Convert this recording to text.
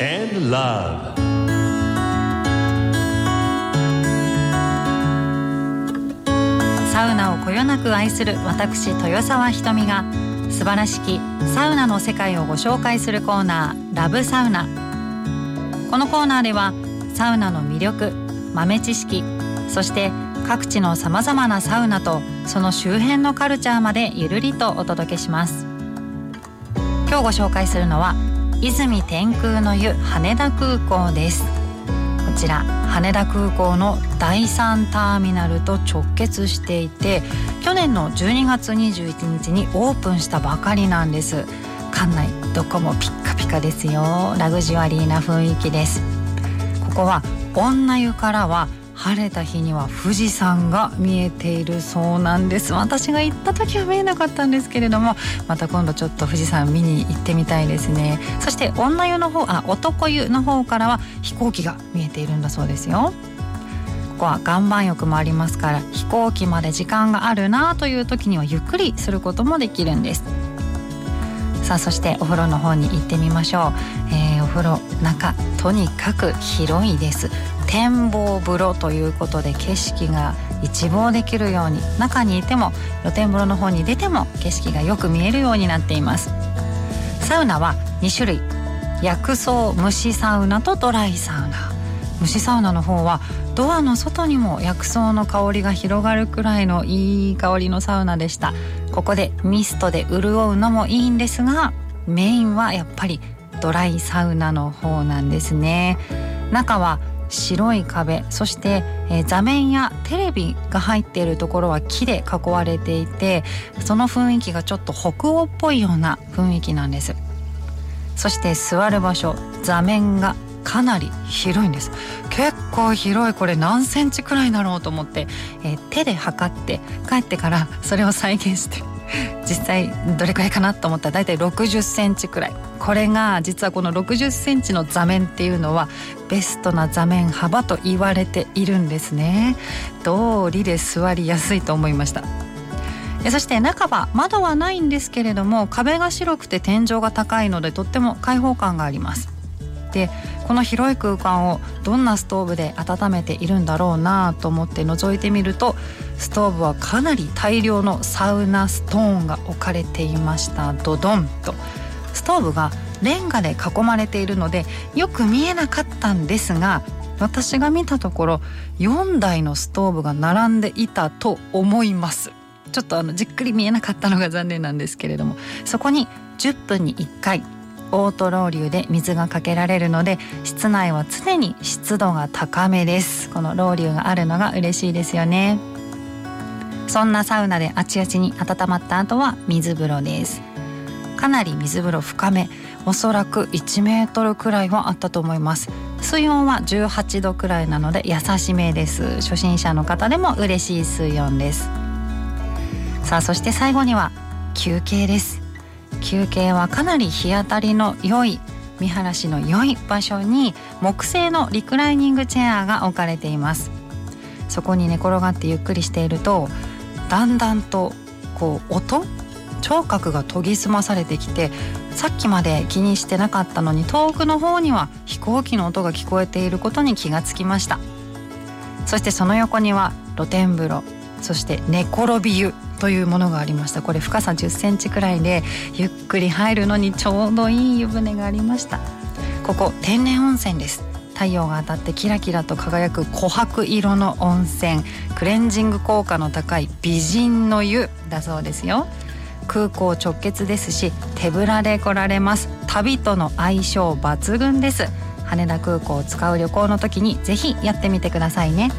and Love. サウナをこよなく愛する私豊沢ひとみが素晴らしきサウナの世界をご紹介するコーナーラブサウナ。このコーナーではサウナの魅力豆知識そして各地のさまざまなサウナとその周辺のカルチャーまでゆるりとお届けします。今日ご紹介するのは泉天空の湯羽田空港です。こちら羽田空港の第3ターミナルと直結していて去年の12月21日にオープンしたばかりなんです。館内どこもピッカピカですよ。ラグジュアリーな雰囲気です。ここは女湯からは晴れた日には富士山が見えているそうなんです。私が行った時は見えなかったんですけれどもまた今度ちょっと富士山見に行ってみたいですね。そして女湯の方あ男湯の方からは飛行機が見えているんだそうですよ。ここは岩盤浴もありますから飛行機まで時間があるなという時にはゆっくりすることもできるんです。さあそしてお風呂の方に行ってみましょう、えー、風呂中とにかく広いです。展望風呂ということで景色が一望できるように中にいても露天風呂の方に出ても景色がよく見えるようになっています。サウナは2種類薬草蒸しサウナとドライサウナ。蒸しサウナの方はドアの外にも薬草の香りが広がるくらいのいい香りのサウナでした。ここでミストで潤うのもいいんですがメインはやっぱりドライサウナの方なんですね。中は白い壁そして、えー、座面やテレビが入っているところは木で囲われていてその雰囲気がちょっと北欧っぽいような雰囲気なんです。そして座る場所座面がかなり広いんです。結構広い。これ何センチくらいだろうと思って、えー、手で測って帰ってからそれを再現して 実際どれくらいかなと思ったら大体60センチくらい。これが実はこの60センチの座面っていうのはベストな座面幅と言われているんですね。通りで座りやすいと思いました。そして中は窓はないんですけれども壁が白くて天井が高いのでとっても開放感があります。でこの広い空間をどんなストーブで温めているんだろうなと思って覗いてみるとストーブはかなり大量のサウナストーンが置かれていました。ドドンと。ストーブがレンガで囲まれているのでよく見えなかったんですが私が見たところ4台のストーブが並んでいたと思います。ちょっとあのじっくり見えなかったのが残念なんですけれどもそこに10分に1回オートロウリュで水がかけられるので室内は常に湿度が高めです。このロウリュがあるのが嬉しいですよね。そんなサウナであちあちに温まった後は水風呂です。かなり水風呂深めおそらく1メートルくらいはあったと思います。水温は18度くらいなので優しめです。初心者の方でも嬉しい水温です。さあそして最後には休憩です。休憩はかなり日当たりの良い見晴らしの良い場所に木製のリクライニングチェアが置かれています。そこに寝転がってゆっくりしているとだんだんとこう音聴覚が研ぎ澄まされてきてさっきまで気にしてなかったのに遠くの方には飛行機の音が聞こえていることに気がつきました。そしてその横には露天風呂そして寝転び湯というものがありました。これ深さ10センチくらいでゆっくり入るのにちょうどいい湯船がありました。ここ天然温泉です。太陽が当たってキラキラと輝く琥珀色の温泉。クレンジング効果の高い美人の湯だそうですよ。空港直結ですし手ぶらで来られます。旅との相性抜群です。羽田空港を使う旅行の時にぜひやってみてくださいね。